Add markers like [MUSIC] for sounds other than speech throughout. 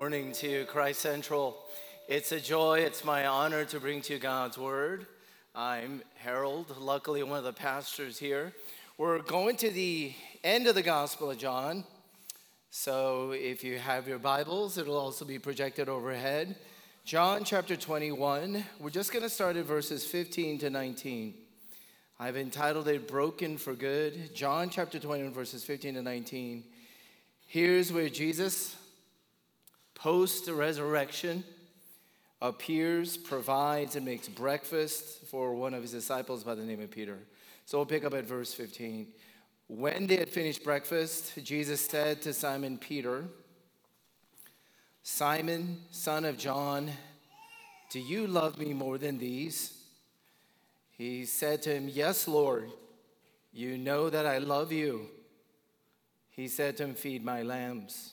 Morning to Christ Central. It's a joy, it's my honor to bring to you God's Word. I'm Harold, luckily one of the pastors here. We're going to the end of the Gospel of John. So if you have your Bibles, it'll also be projected overhead. John chapter 21, we're just going to start at verses 15 to 19. I've entitled it Broken for Good. John chapter 21, verses 15 to 19. Here's where Jesus post resurrection, appears, provides, and makes breakfast for one of his disciples by the name of Peter. So we'll pick up at verse 15. When they had finished breakfast, Jesus said to Simon Peter, Simon, son of John, do you love me more than these? He said to him, Yes, Lord, you know that I love you. He said to him, Feed my lambs.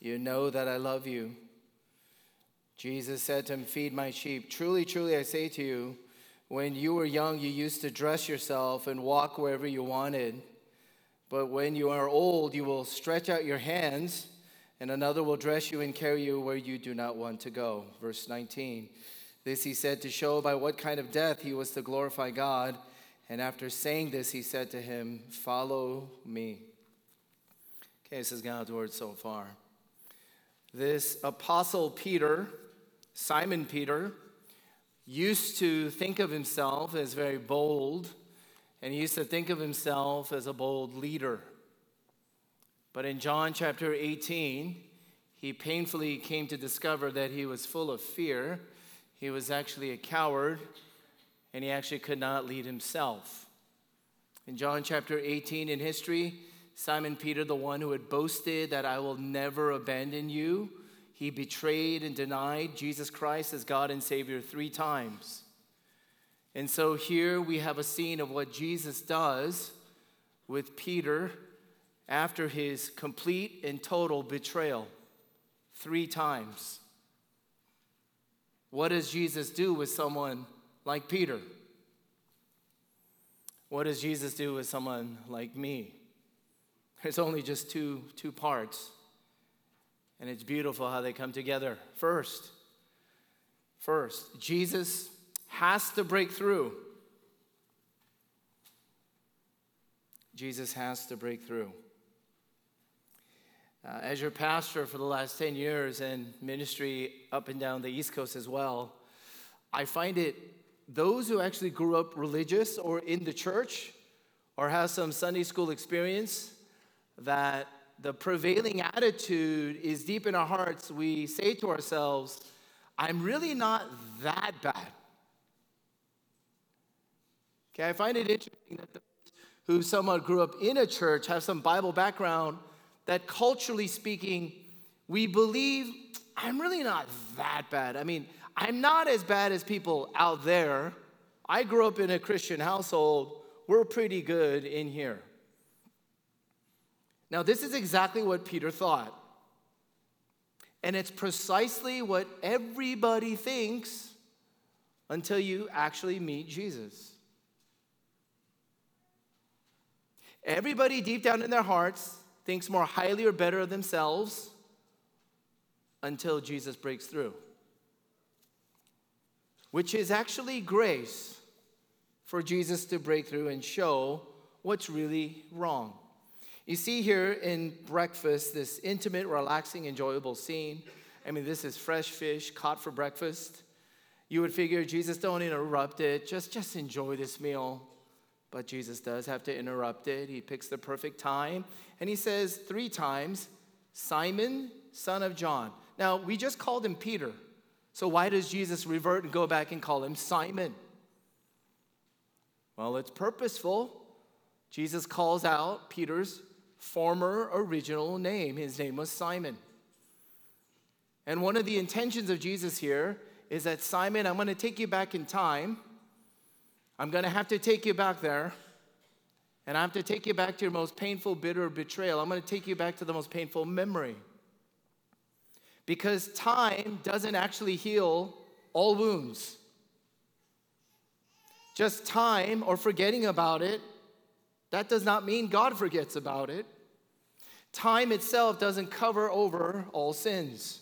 You know that I love you. Jesus said to him, Feed my sheep. Truly, truly, I say to you, when you were young, you used to dress yourself and walk wherever you wanted. But when you are old, you will stretch out your hands, and another will dress you and carry you where you do not want to go. Verse 19. This he said to show by what kind of death he was to glorify God. And after saying this, he said to him, Follow me. Okay, this is God's word so far. This apostle Peter, Simon Peter, used to think of himself as very bold, and he used to think of himself as a bold leader. But in John chapter 18, he painfully came to discover that he was full of fear. He was actually a coward, and he actually could not lead himself. In John chapter 18 in history, Simon Peter, the one who had boasted that I will never abandon you, he betrayed and denied Jesus Christ as God and Savior three times. And so here we have a scene of what Jesus does with Peter after his complete and total betrayal three times. What does Jesus do with someone like Peter? What does Jesus do with someone like me? There's only just two, two parts. And it's beautiful how they come together. First, first, Jesus has to break through. Jesus has to break through. Uh, as your pastor for the last 10 years and ministry up and down the East Coast as well, I find it those who actually grew up religious or in the church or have some Sunday school experience that the prevailing attitude is deep in our hearts. We say to ourselves, I'm really not that bad. Okay, I find it interesting that those who somewhat grew up in a church have some Bible background that culturally speaking, we believe I'm really not that bad. I mean, I'm not as bad as people out there. I grew up in a Christian household. We're pretty good in here. Now, this is exactly what Peter thought. And it's precisely what everybody thinks until you actually meet Jesus. Everybody deep down in their hearts thinks more highly or better of themselves until Jesus breaks through, which is actually grace for Jesus to break through and show what's really wrong. You see here in breakfast this intimate, relaxing, enjoyable scene. I mean, this is fresh fish caught for breakfast. You would figure, Jesus, don't interrupt it. Just, just enjoy this meal. But Jesus does have to interrupt it. He picks the perfect time. And he says three times, Simon, son of John. Now, we just called him Peter. So why does Jesus revert and go back and call him Simon? Well, it's purposeful. Jesus calls out Peter's former original name. His name was Simon. And one of the intentions of Jesus here is that Simon, I'm going to take you back in time. I'm going to have to take you back there. And I have to take you back to your most painful, bitter betrayal. I'm going to take you back to the most painful memory. Because time doesn't actually heal all wounds. Just time or forgetting about it, that does not mean God forgets about it. Time itself doesn't cover over all sins.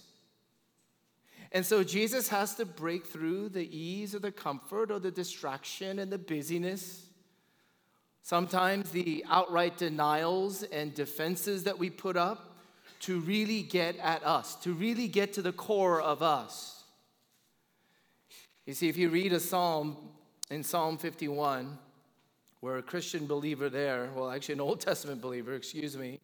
And so Jesus has to break through the ease or the comfort or the distraction and the busyness. Sometimes the outright denials and defenses that we put up to really get at us, to really get to the core of us. You see, if you read a psalm in Psalm 51, where a Christian believer there, well, actually an Old Testament believer, excuse me,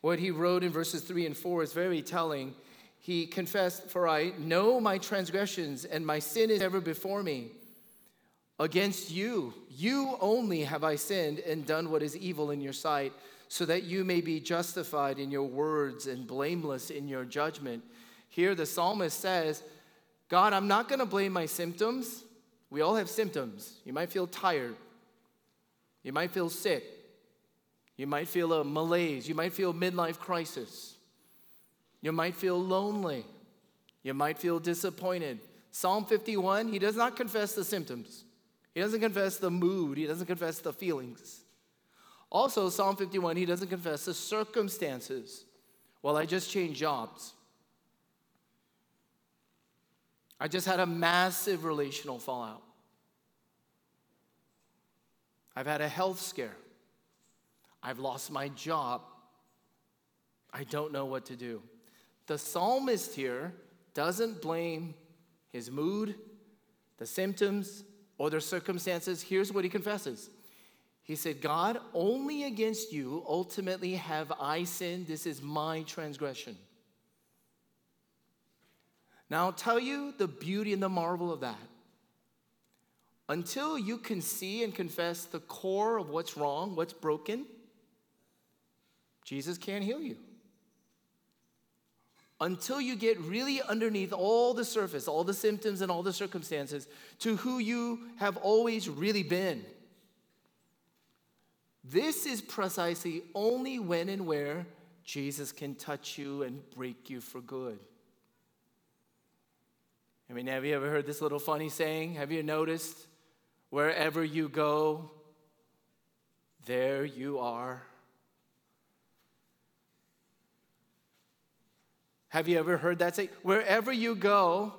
what he wrote in verses 3 and 4 is very telling. He confessed, For I know my transgressions, and my sin is ever before me. Against you, you only have I sinned and done what is evil in your sight, so that you may be justified in your words and blameless in your judgment. Here, the psalmist says, God, I'm not going to blame my symptoms. We all have symptoms. You might feel tired, you might feel sick, you might feel a malaise. You might feel midlife crisis. You might feel lonely. You might feel disappointed. Psalm 51, he does not confess the symptoms. He doesn't confess the mood. He doesn't confess the feelings. Also, Psalm 51, he doesn't confess the circumstances. Well, I just changed jobs. I just had a massive relational fallout. I've had a health scare. I've lost my job. I don't know what to do. The psalmist here doesn't blame his mood, the symptoms, or their circumstances. Here's what he confesses He said, God, only against you ultimately have I sinned. This is my transgression. Now, I'll tell you the beauty and the marvel of that. Until you can see and confess the core of what's wrong, what's broken, Jesus can't heal you. Until you get really underneath all the surface, all the symptoms, and all the circumstances to who you have always really been. This is precisely only when and where Jesus can touch you and break you for good. I mean, have you ever heard this little funny saying? Have you noticed? Wherever you go, there you are. Have you ever heard that say? Wherever you go,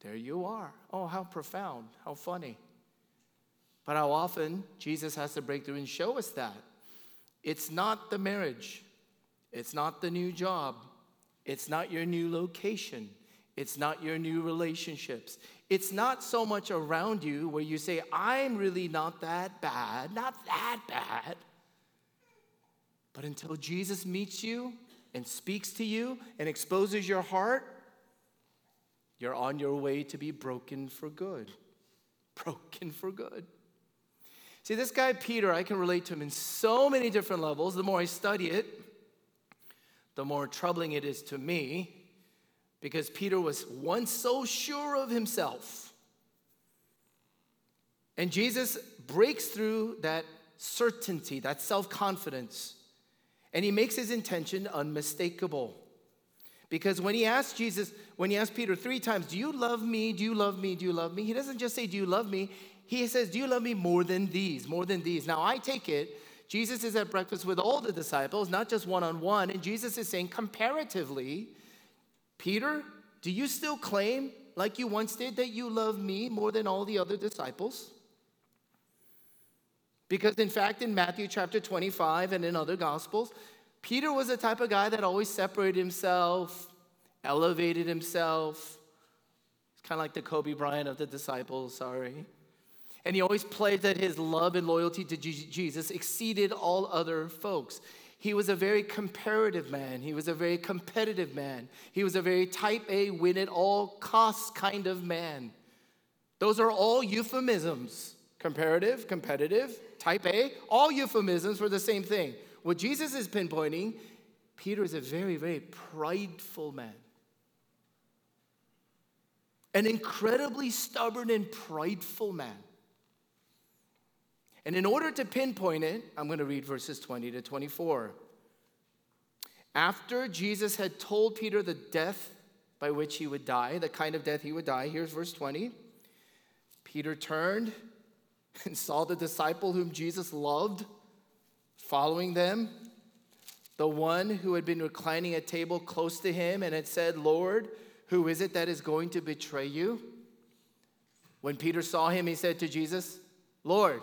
there you are. Oh, how profound, how funny. But how often Jesus has to break through and show us that. It's not the marriage, it's not the new job, it's not your new location, it's not your new relationships. It's not so much around you where you say, I'm really not that bad, not that bad. But until Jesus meets you and speaks to you and exposes your heart, you're on your way to be broken for good. Broken for good. See, this guy Peter, I can relate to him in so many different levels. The more I study it, the more troubling it is to me because Peter was once so sure of himself. And Jesus breaks through that certainty, that self confidence, and he makes his intention unmistakable. Because when he asked Jesus, when he asked Peter three times, Do you love me? Do you love me? Do you love me? He doesn't just say, Do you love me? He says, Do you love me more than these? More than these. Now I take it, Jesus is at breakfast with all the disciples, not just one on one. And Jesus is saying, comparatively, Peter, do you still claim, like you once did, that you love me more than all the other disciples? Because, in fact, in Matthew chapter 25 and in other gospels, Peter was the type of guy that always separated himself, elevated himself. It's kind of like the Kobe Bryant of the disciples, sorry. And he always played that his love and loyalty to Jesus exceeded all other folks. He was a very comparative man. He was a very competitive man. He was a very type A, win at all costs kind of man. Those are all euphemisms comparative, competitive, type A, all euphemisms for the same thing. What Jesus is pinpointing Peter is a very, very prideful man. An incredibly stubborn and prideful man. And in order to pinpoint it, I'm going to read verses 20 to 24. After Jesus had told Peter the death by which he would die, the kind of death he would die, here's verse 20. Peter turned and saw the disciple whom Jesus loved following them, the one who had been reclining at table close to him and had said, Lord, who is it that is going to betray you? When Peter saw him, he said to Jesus, Lord,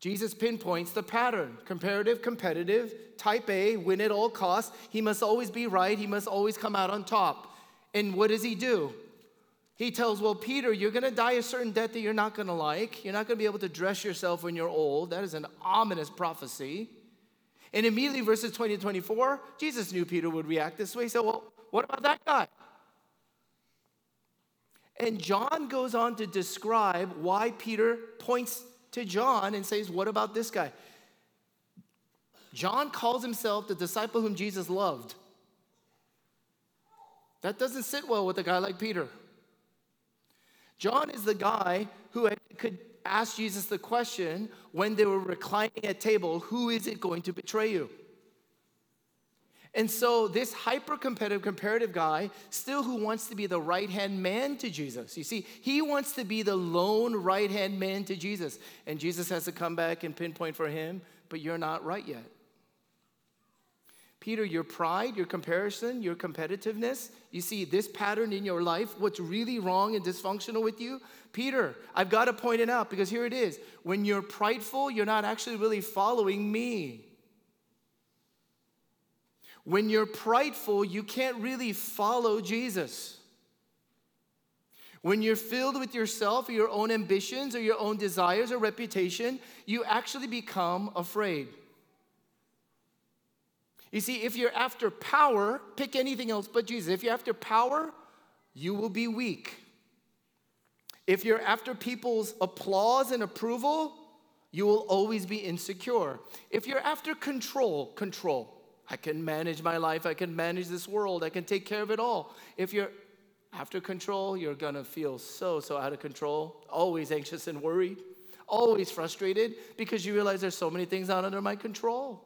Jesus pinpoints the pattern comparative, competitive, type A, win at all costs. He must always be right, he must always come out on top. And what does he do? He tells, Well, Peter, you're going to die a certain death that you're not going to like. You're not going to be able to dress yourself when you're old. That is an ominous prophecy. And immediately, verses 20 to 24, Jesus knew Peter would react this way. He said, Well, what about that guy? And John goes on to describe why Peter points to John and says, What about this guy? John calls himself the disciple whom Jesus loved. That doesn't sit well with a guy like Peter. John is the guy who could ask Jesus the question when they were reclining at table, who is it going to betray you? And so, this hyper competitive, comparative guy, still who wants to be the right hand man to Jesus. You see, he wants to be the lone right hand man to Jesus. And Jesus has to come back and pinpoint for him, but you're not right yet. Peter, your pride, your comparison, your competitiveness, you see this pattern in your life, what's really wrong and dysfunctional with you? Peter, I've got to point it out because here it is. When you're prideful, you're not actually really following me. When you're prideful, you can't really follow Jesus. When you're filled with yourself or your own ambitions or your own desires or reputation, you actually become afraid. You see, if you're after power, pick anything else but Jesus. If you're after power, you will be weak. If you're after people's applause and approval, you will always be insecure. If you're after control, control. I can manage my life, I can manage this world, I can take care of it all. If you're after control, you're gonna feel so, so out of control, always anxious and worried, always frustrated because you realize there's so many things not under my control.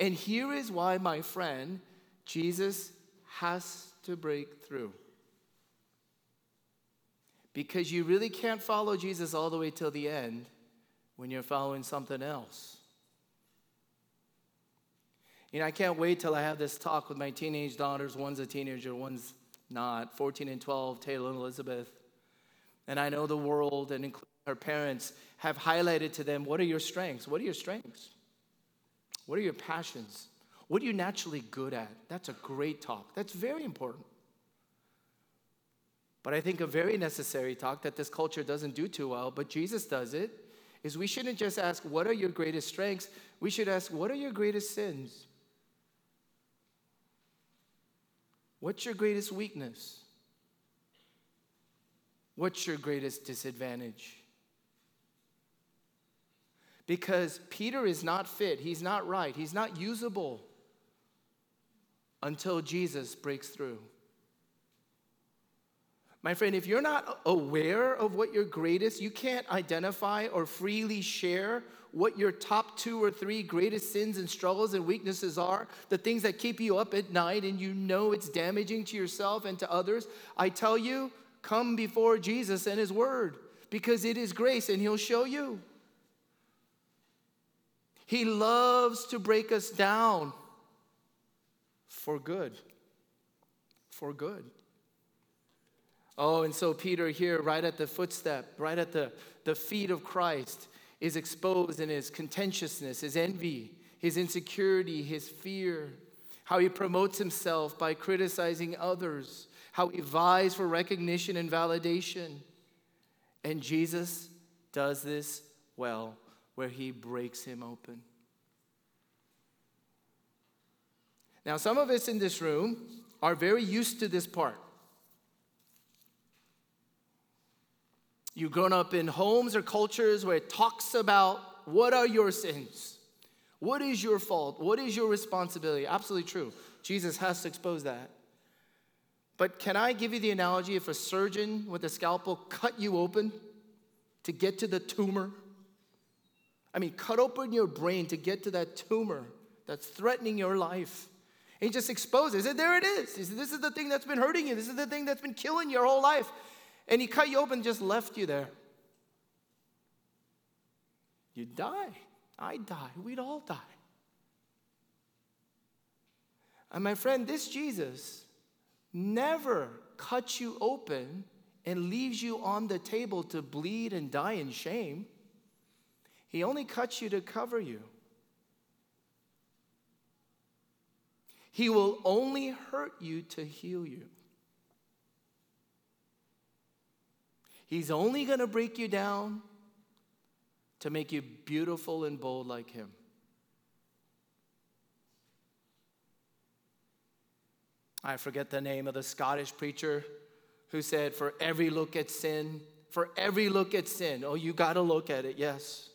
And here is why, my friend, Jesus has to break through. Because you really can't follow Jesus all the way till the end when you're following something else. You know, I can't wait till I have this talk with my teenage daughters. One's a teenager, one's not, 14 and 12, Taylor and Elizabeth. And I know the world and her parents have highlighted to them what are your strengths? What are your strengths? What are your passions? What are you naturally good at? That's a great talk. That's very important. But I think a very necessary talk that this culture doesn't do too well, but Jesus does it, is we shouldn't just ask, What are your greatest strengths? We should ask, What are your greatest sins? What's your greatest weakness? What's your greatest disadvantage? Because Peter is not fit, he's not right, he's not usable until Jesus breaks through. My friend, if you're not aware of what your greatest, you can't identify or freely share what your top two or three greatest sins and struggles and weaknesses are, the things that keep you up at night and you know it's damaging to yourself and to others, I tell you, come before Jesus and His Word because it is grace and He'll show you. He loves to break us down for good. For good. Oh, and so Peter here, right at the footstep, right at the, the feet of Christ, is exposed in his contentiousness, his envy, his insecurity, his fear, how he promotes himself by criticizing others, how he vies for recognition and validation. And Jesus does this well, where he breaks him open. Now, some of us in this room are very used to this part. You've grown up in homes or cultures where it talks about what are your sins? What is your fault? What is your responsibility? Absolutely true. Jesus has to expose that. But can I give you the analogy if a surgeon with a scalpel cut you open to get to the tumor? I mean, cut open your brain to get to that tumor that's threatening your life. And he just exposes it. There it is. He said, This is the thing that's been hurting you. This is the thing that's been killing your whole life. And he cut you open just left you there. You'd die. I'd die. We'd all die. And my friend, this Jesus never cuts you open and leaves you on the table to bleed and die in shame. He only cuts you to cover you. He will only hurt you to heal you. He's only going to break you down to make you beautiful and bold like Him. I forget the name of the Scottish preacher who said, For every look at sin, for every look at sin, oh, you got to look at it, yes.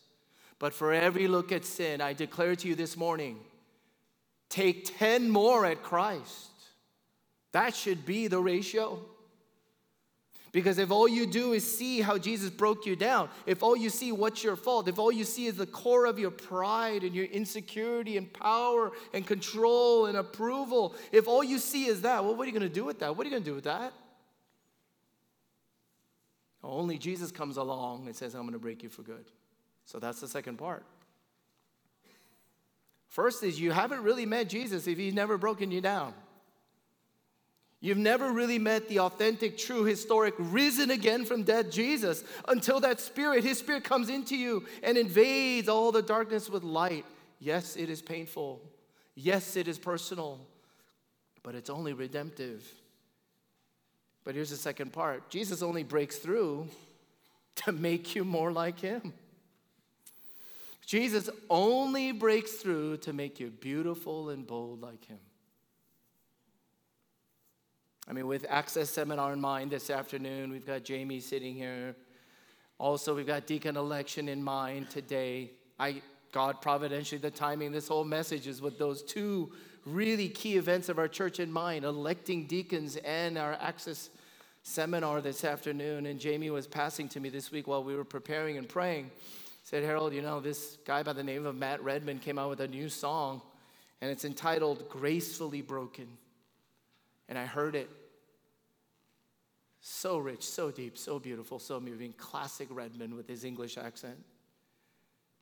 But for every look at sin, I declare to you this morning, take 10 more at Christ. That should be the ratio. Because if all you do is see how Jesus broke you down, if all you see what's your fault, if all you see is the core of your pride and your insecurity and power and control and approval, if all you see is that, well, what are you going to do with that? What are you going to do with that? Only Jesus comes along and says, I'm going to break you for good. So that's the second part. First is you haven't really met Jesus if he's never broken you down. You've never really met the authentic, true, historic, risen again from death Jesus until that spirit, his spirit comes into you and invades all the darkness with light. Yes, it is painful. Yes, it is personal, but it's only redemptive. But here's the second part Jesus only breaks through to make you more like him. Jesus only breaks through to make you beautiful and bold like him. I mean, with Access Seminar in mind this afternoon, we've got Jamie sitting here. Also, we've got deacon election in mind today. I, God providentially, the timing, this whole message is with those two really key events of our church in mind electing deacons and our Access seminar this afternoon. And Jamie was passing to me this week while we were preparing and praying. Said, Harold, you know, this guy by the name of Matt Redman came out with a new song, and it's entitled Gracefully Broken. And I heard it. So rich, so deep, so beautiful, so moving. Classic Redman with his English accent.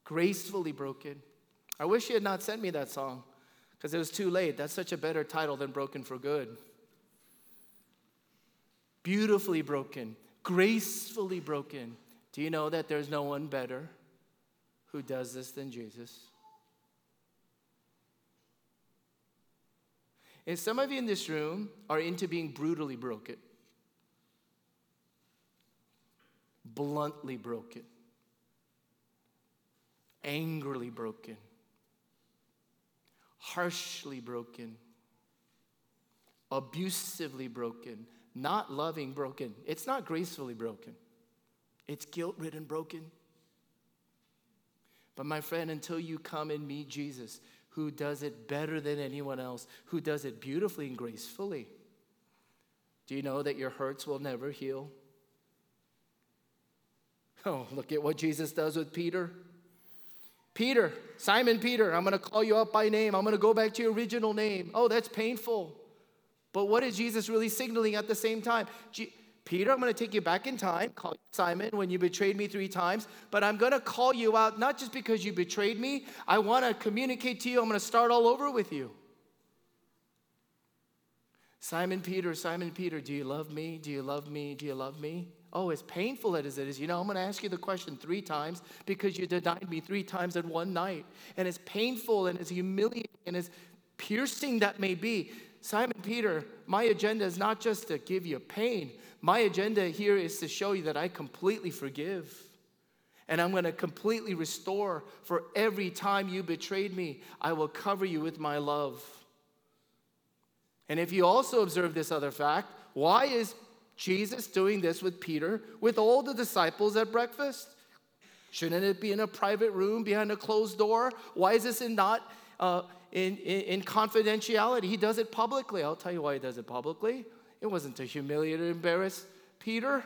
Gracefully broken. I wish he had not sent me that song because it was too late. That's such a better title than Broken for Good. Beautifully broken, gracefully broken. Do you know that there's no one better who does this than Jesus? And some of you in this room are into being brutally broken. Bluntly broken, angrily broken, harshly broken, abusively broken, not loving broken. It's not gracefully broken, it's guilt ridden broken. But my friend, until you come and meet Jesus, who does it better than anyone else, who does it beautifully and gracefully, do you know that your hurts will never heal? [LAUGHS] Oh, look at what Jesus does with Peter. Peter, Simon Peter, I'm going to call you up by name. I'm going to go back to your original name. Oh, that's painful. But what is Jesus really signaling at the same time? G- Peter, I'm going to take you back in time, call Simon, when you betrayed me three times, but I'm going to call you out not just because you betrayed me. I want to communicate to you. I'm going to start all over with you. Simon Peter, Simon Peter, do you love me? Do you love me? Do you love me? Oh, as painful as it is, you know, I'm going to ask you the question three times because you denied me three times in one night. And as painful and as humiliating and as piercing that may be, Simon Peter, my agenda is not just to give you pain. My agenda here is to show you that I completely forgive. And I'm going to completely restore for every time you betrayed me. I will cover you with my love. And if you also observe this other fact, why is Jesus doing this with Peter, with all the disciples at breakfast? Shouldn't it be in a private room behind a closed door? Why is this in not uh, in, in, in confidentiality? He does it publicly. I'll tell you why he does it publicly. It wasn't to humiliate or embarrass Peter,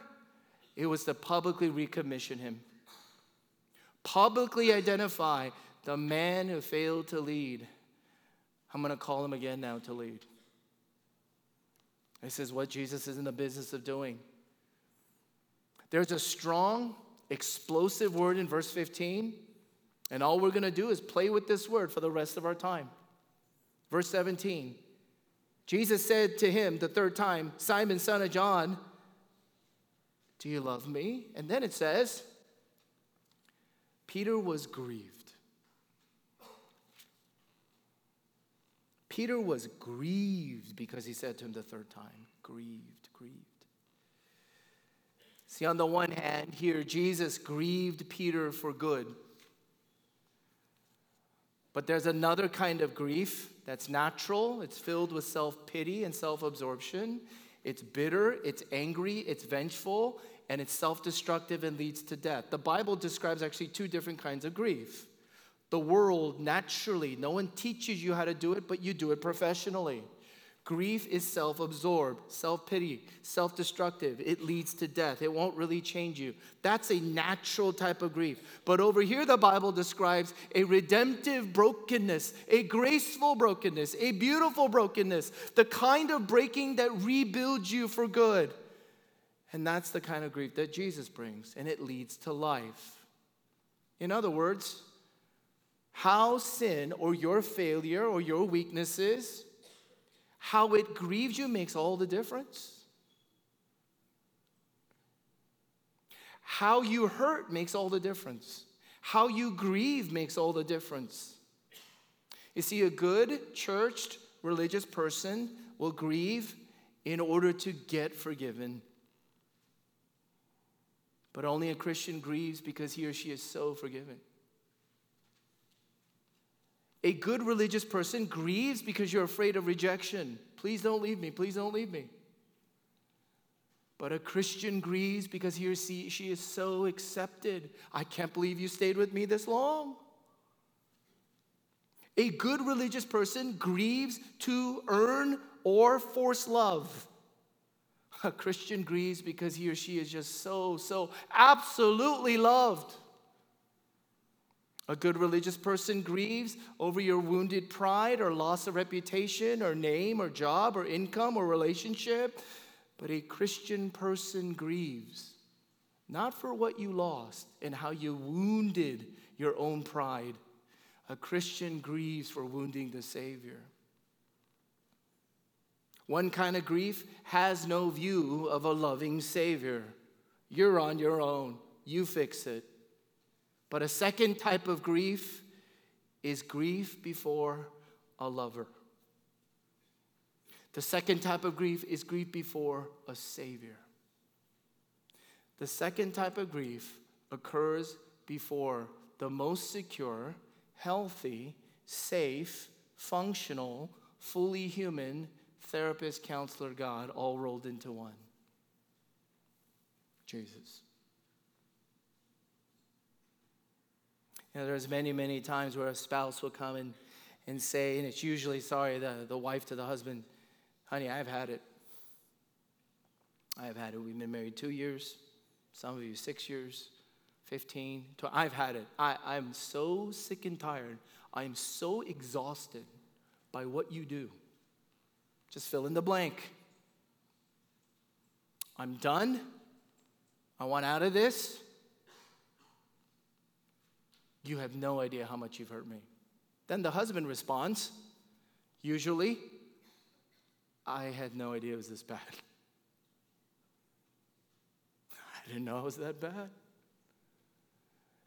it was to publicly recommission him publicly identify the man who failed to lead. I'm going to call him again now to lead. This is what Jesus is in the business of doing. There's a strong, explosive word in verse 15, and all we're going to do is play with this word for the rest of our time. Verse 17 Jesus said to him the third time, Simon, son of John, do you love me? And then it says, Peter was grieved. Peter was grieved because he said to him the third time, grieved, grieved. See, on the one hand, here, Jesus grieved Peter for good. But there's another kind of grief that's natural, it's filled with self pity and self absorption. It's bitter, it's angry, it's vengeful, and it's self destructive and leads to death. The Bible describes actually two different kinds of grief. The world, naturally, no one teaches you how to do it, but you do it professionally. Grief is self absorbed, self pity, self destructive. It leads to death. It won't really change you. That's a natural type of grief. But over here, the Bible describes a redemptive brokenness, a graceful brokenness, a beautiful brokenness, the kind of breaking that rebuilds you for good. And that's the kind of grief that Jesus brings, and it leads to life. In other words, how sin or your failure or your weaknesses how it grieves you makes all the difference. How you hurt makes all the difference. How you grieve makes all the difference. You see, a good, churched, religious person will grieve in order to get forgiven. But only a Christian grieves because he or she is so forgiven. A good religious person grieves because you're afraid of rejection. Please don't leave me. Please don't leave me. But a Christian grieves because he or she, is so accepted. I can't believe you stayed with me this long. A good religious person grieves to earn or force love. A Christian grieves because he or she is just so, so absolutely loved. A good religious person grieves over your wounded pride or loss of reputation or name or job or income or relationship. But a Christian person grieves not for what you lost and how you wounded your own pride. A Christian grieves for wounding the Savior. One kind of grief has no view of a loving Savior. You're on your own, you fix it. But a second type of grief is grief before a lover. The second type of grief is grief before a Savior. The second type of grief occurs before the most secure, healthy, safe, functional, fully human therapist, counselor, God, all rolled into one Jesus. You know, there's many, many times where a spouse will come and, and say, and it's usually, sorry, the, the wife to the husband, honey, I've had it. I've had it. We've been married two years, some of you six years, 15, 20. I've had it. I, I'm so sick and tired. I'm so exhausted by what you do. Just fill in the blank. I'm done. I want out of this. You have no idea how much you've hurt me. Then the husband responds, usually, I had no idea it was this bad. [LAUGHS] I didn't know it was that bad.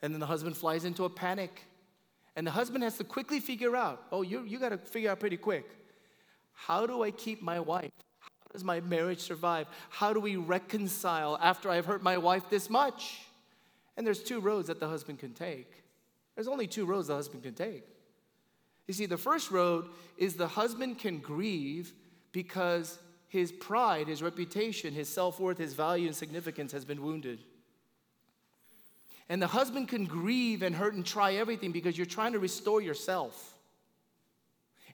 And then the husband flies into a panic. And the husband has to quickly figure out oh, you, you got to figure out pretty quick how do I keep my wife? How does my marriage survive? How do we reconcile after I've hurt my wife this much? And there's two roads that the husband can take. There's only two roads the husband can take. You see, the first road is the husband can grieve because his pride, his reputation, his self worth, his value and significance has been wounded. And the husband can grieve and hurt and try everything because you're trying to restore yourself.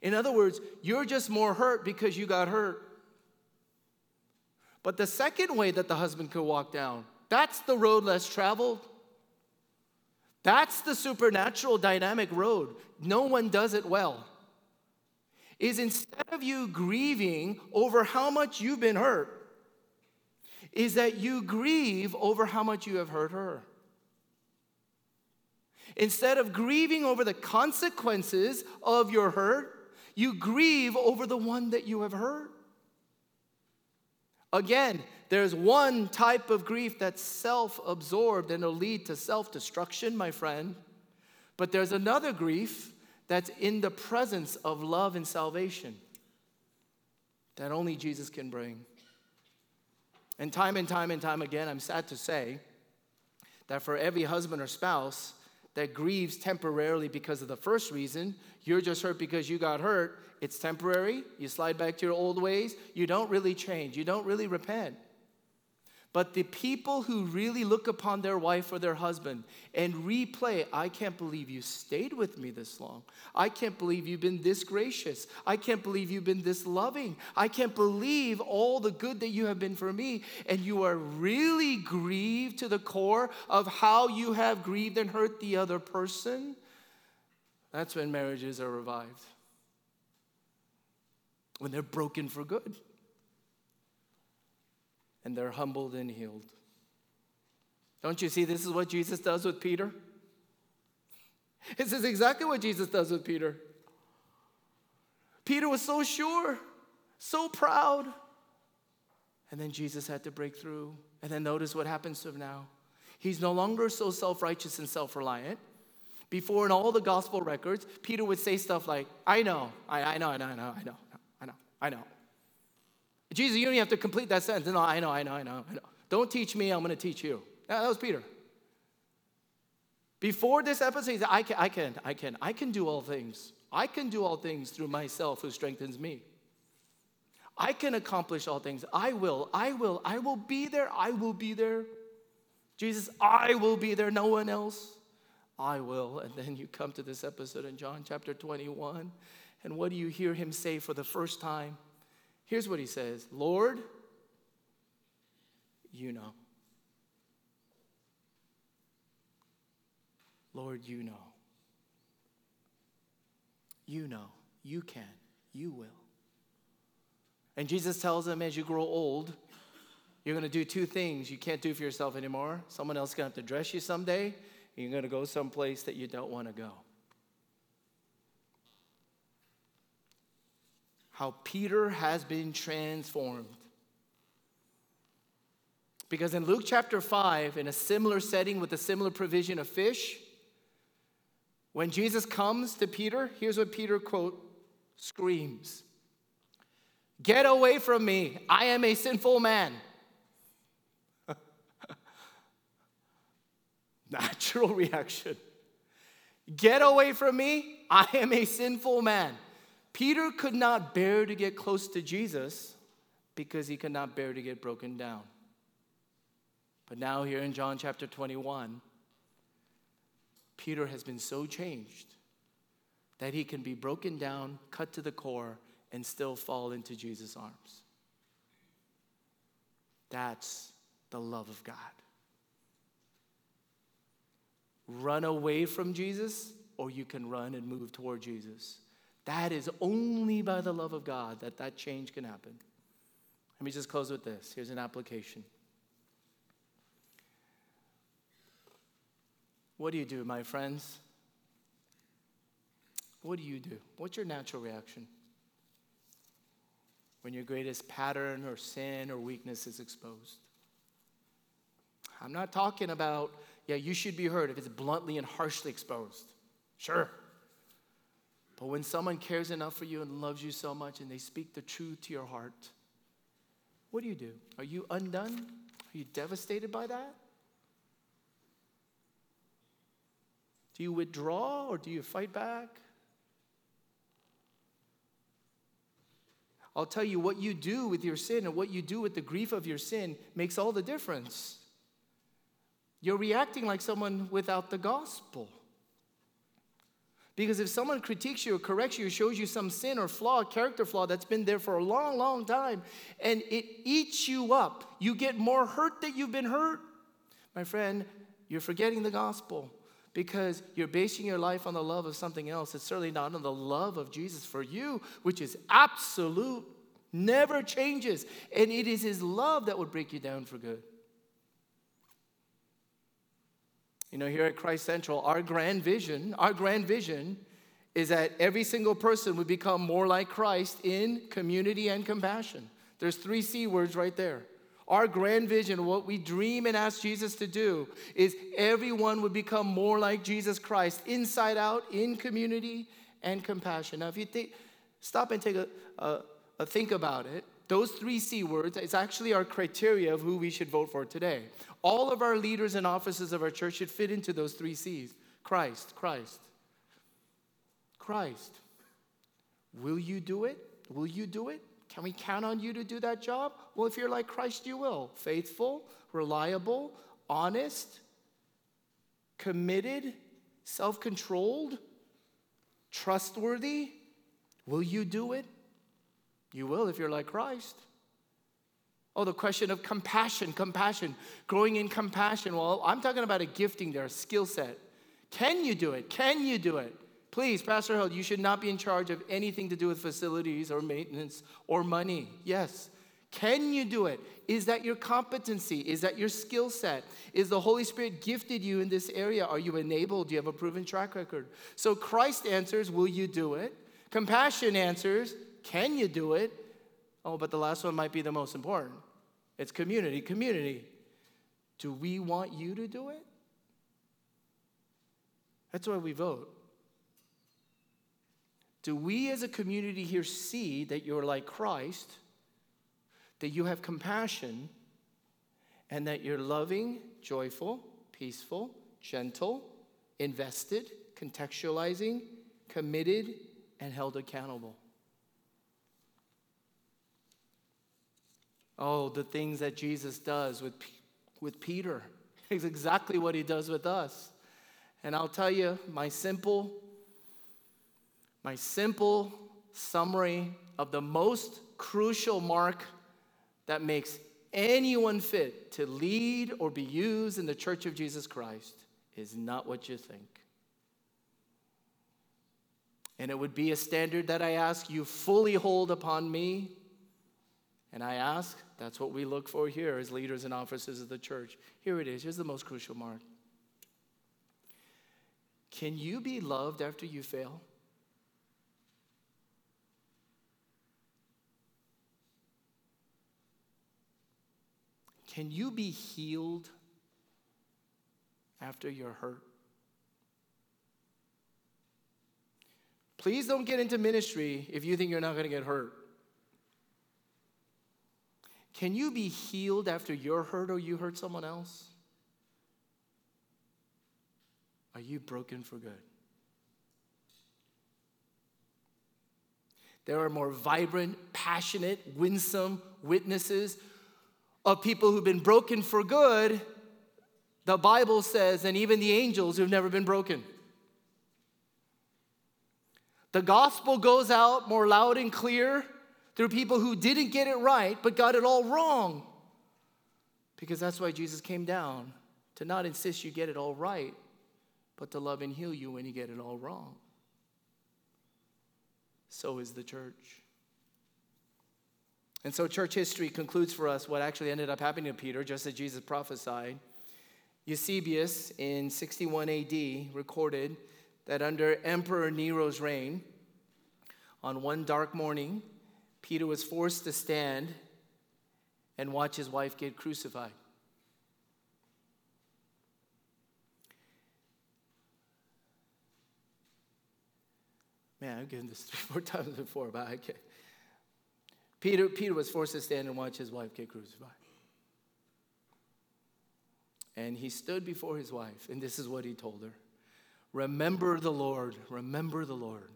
In other words, you're just more hurt because you got hurt. But the second way that the husband could walk down, that's the road less traveled. That's the supernatural dynamic road. No one does it well. Is instead of you grieving over how much you've been hurt, is that you grieve over how much you have hurt her. Instead of grieving over the consequences of your hurt, you grieve over the one that you have hurt. Again, there's one type of grief that's self absorbed and will lead to self destruction, my friend. But there's another grief that's in the presence of love and salvation that only Jesus can bring. And time and time and time again, I'm sad to say that for every husband or spouse that grieves temporarily because of the first reason, you're just hurt because you got hurt. It's temporary. You slide back to your old ways. You don't really change. You don't really repent. But the people who really look upon their wife or their husband and replay, I can't believe you stayed with me this long. I can't believe you've been this gracious. I can't believe you've been this loving. I can't believe all the good that you have been for me. And you are really grieved to the core of how you have grieved and hurt the other person. That's when marriages are revived, when they're broken for good and they're humbled and healed. Don't you see this is what Jesus does with Peter? This is exactly what Jesus does with Peter. Peter was so sure, so proud. And then Jesus had to break through. And then notice what happens to him now. He's no longer so self righteous and self reliant. Before, in all the gospel records, Peter would say stuff like, I know, I, I know, I know, I know, I know, I know, I know. Jesus, you don't even have to complete that sentence. No, I know, I know, I know, I know. Don't teach me, I'm going to teach you. that was Peter. Before this episode, he said, I can, I can, I can, I can do all things. I can do all things through myself who strengthens me. I can accomplish all things. I will, I will, I will be there. I will be there. Jesus, I will be there, no one else. I will. And then you come to this episode in John chapter 21, and what do you hear him say for the first time? Here's what he says Lord, you know. Lord, you know. You know. You can. You will. And Jesus tells them as you grow old, you're going to do two things you can't do for yourself anymore. Someone else is going to have to dress you someday, and you're going to go someplace that you don't want to go. How Peter has been transformed. Because in Luke chapter 5, in a similar setting with a similar provision of fish, when Jesus comes to Peter, here's what Peter, quote, screams Get away from me, I am a sinful man. [LAUGHS] Natural reaction. Get away from me, I am a sinful man. Peter could not bear to get close to Jesus because he could not bear to get broken down. But now, here in John chapter 21, Peter has been so changed that he can be broken down, cut to the core, and still fall into Jesus' arms. That's the love of God. Run away from Jesus, or you can run and move toward Jesus. That is only by the love of God that that change can happen. Let me just close with this. Here's an application. What do you do, my friends? What do you do? What's your natural reaction when your greatest pattern or sin or weakness is exposed? I'm not talking about, yeah, you should be heard if it's bluntly and harshly exposed. Sure. But when someone cares enough for you and loves you so much and they speak the truth to your heart, what do you do? Are you undone? Are you devastated by that? Do you withdraw or do you fight back? I'll tell you what you do with your sin and what you do with the grief of your sin makes all the difference. You're reacting like someone without the gospel. Because if someone critiques you or corrects you or shows you some sin or flaw, character flaw that's been there for a long, long time, and it eats you up, you get more hurt that you've been hurt. My friend, you're forgetting the gospel because you're basing your life on the love of something else. It's certainly not on the love of Jesus for you, which is absolute, never changes. And it is His love that would break you down for good. You know, here at Christ Central, our grand vision, our grand vision is that every single person would become more like Christ in community and compassion. There's three C words right there. Our grand vision, what we dream and ask Jesus to do, is everyone would become more like Jesus Christ, inside out, in community and compassion. Now, if you think, stop and take a, a, a think about it. Those three C words is actually our criteria of who we should vote for today. All of our leaders and offices of our church should fit into those three C's Christ, Christ, Christ. Will you do it? Will you do it? Can we count on you to do that job? Well, if you're like Christ, you will. Faithful, reliable, honest, committed, self controlled, trustworthy. Will you do it? You will if you're like Christ. Oh, the question of compassion, compassion, growing in compassion. Well, I'm talking about a gifting there, a skill set. Can you do it? Can you do it? Please, Pastor Hill, you should not be in charge of anything to do with facilities or maintenance or money. Yes. Can you do it? Is that your competency? Is that your skill set? Is the Holy Spirit gifted you in this area? Are you enabled? Do you have a proven track record? So Christ answers, Will you do it? Compassion answers, Can you do it? Oh, but the last one might be the most important. It's community. Community. Do we want you to do it? That's why we vote. Do we as a community here see that you're like Christ, that you have compassion, and that you're loving, joyful, peaceful, gentle, invested, contextualizing, committed, and held accountable? Oh, the things that Jesus does with, with Peter [LAUGHS] is exactly what he does with us. And I'll tell you, my simple my simple summary of the most crucial mark that makes anyone fit to lead or be used in the church of Jesus Christ is not what you think. And it would be a standard that I ask you fully hold upon me. And I ask, that's what we look for here as leaders and officers of the church. Here it is. Here's the most crucial mark. Can you be loved after you fail? Can you be healed after you're hurt? Please don't get into ministry if you think you're not going to get hurt. Can you be healed after you're hurt or you hurt someone else? Are you broken for good? There are more vibrant, passionate, winsome witnesses of people who've been broken for good, the Bible says, and even the angels who've never been broken. The gospel goes out more loud and clear through people who didn't get it right but got it all wrong. Because that's why Jesus came down to not insist you get it all right, but to love and heal you when you get it all wrong. So is the church. And so church history concludes for us what actually ended up happening to Peter, just as Jesus prophesied. Eusebius in 61 AD recorded that under Emperor Nero's reign, on one dark morning, Peter was forced to stand and watch his wife get crucified. Man, I've given this three, [LAUGHS] four times before, but I can't. Peter, Peter was forced to stand and watch his wife get crucified. And he stood before his wife, and this is what he told her Remember the Lord, remember the Lord,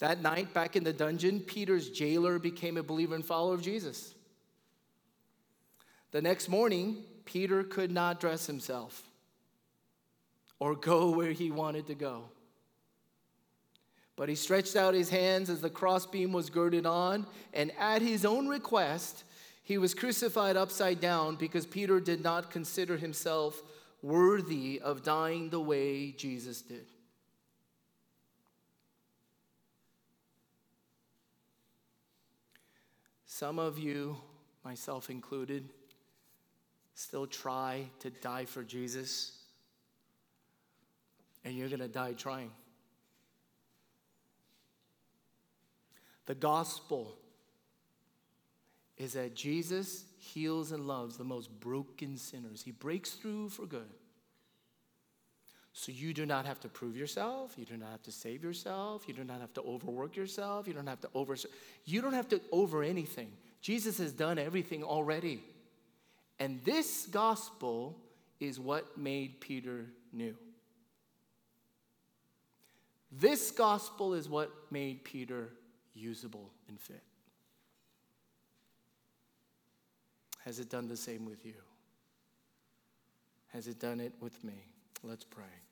that night, back in the dungeon, Peter's jailer became a believer and follower of Jesus. The next morning, Peter could not dress himself or go where he wanted to go. But he stretched out his hands as the crossbeam was girded on, and at his own request, he was crucified upside down because Peter did not consider himself worthy of dying the way Jesus did. Some of you, myself included, still try to die for Jesus, and you're going to die trying. The gospel is that Jesus heals and loves the most broken sinners. He breaks through for good. So you do not have to prove yourself. You do not have to save yourself. You do not have to overwork yourself. You don't have to over. You don't have to over anything. Jesus has done everything already. And this gospel is what made Peter new. This gospel is what made Peter usable and fit. Has it done the same with you? Has it done it with me? Let's pray.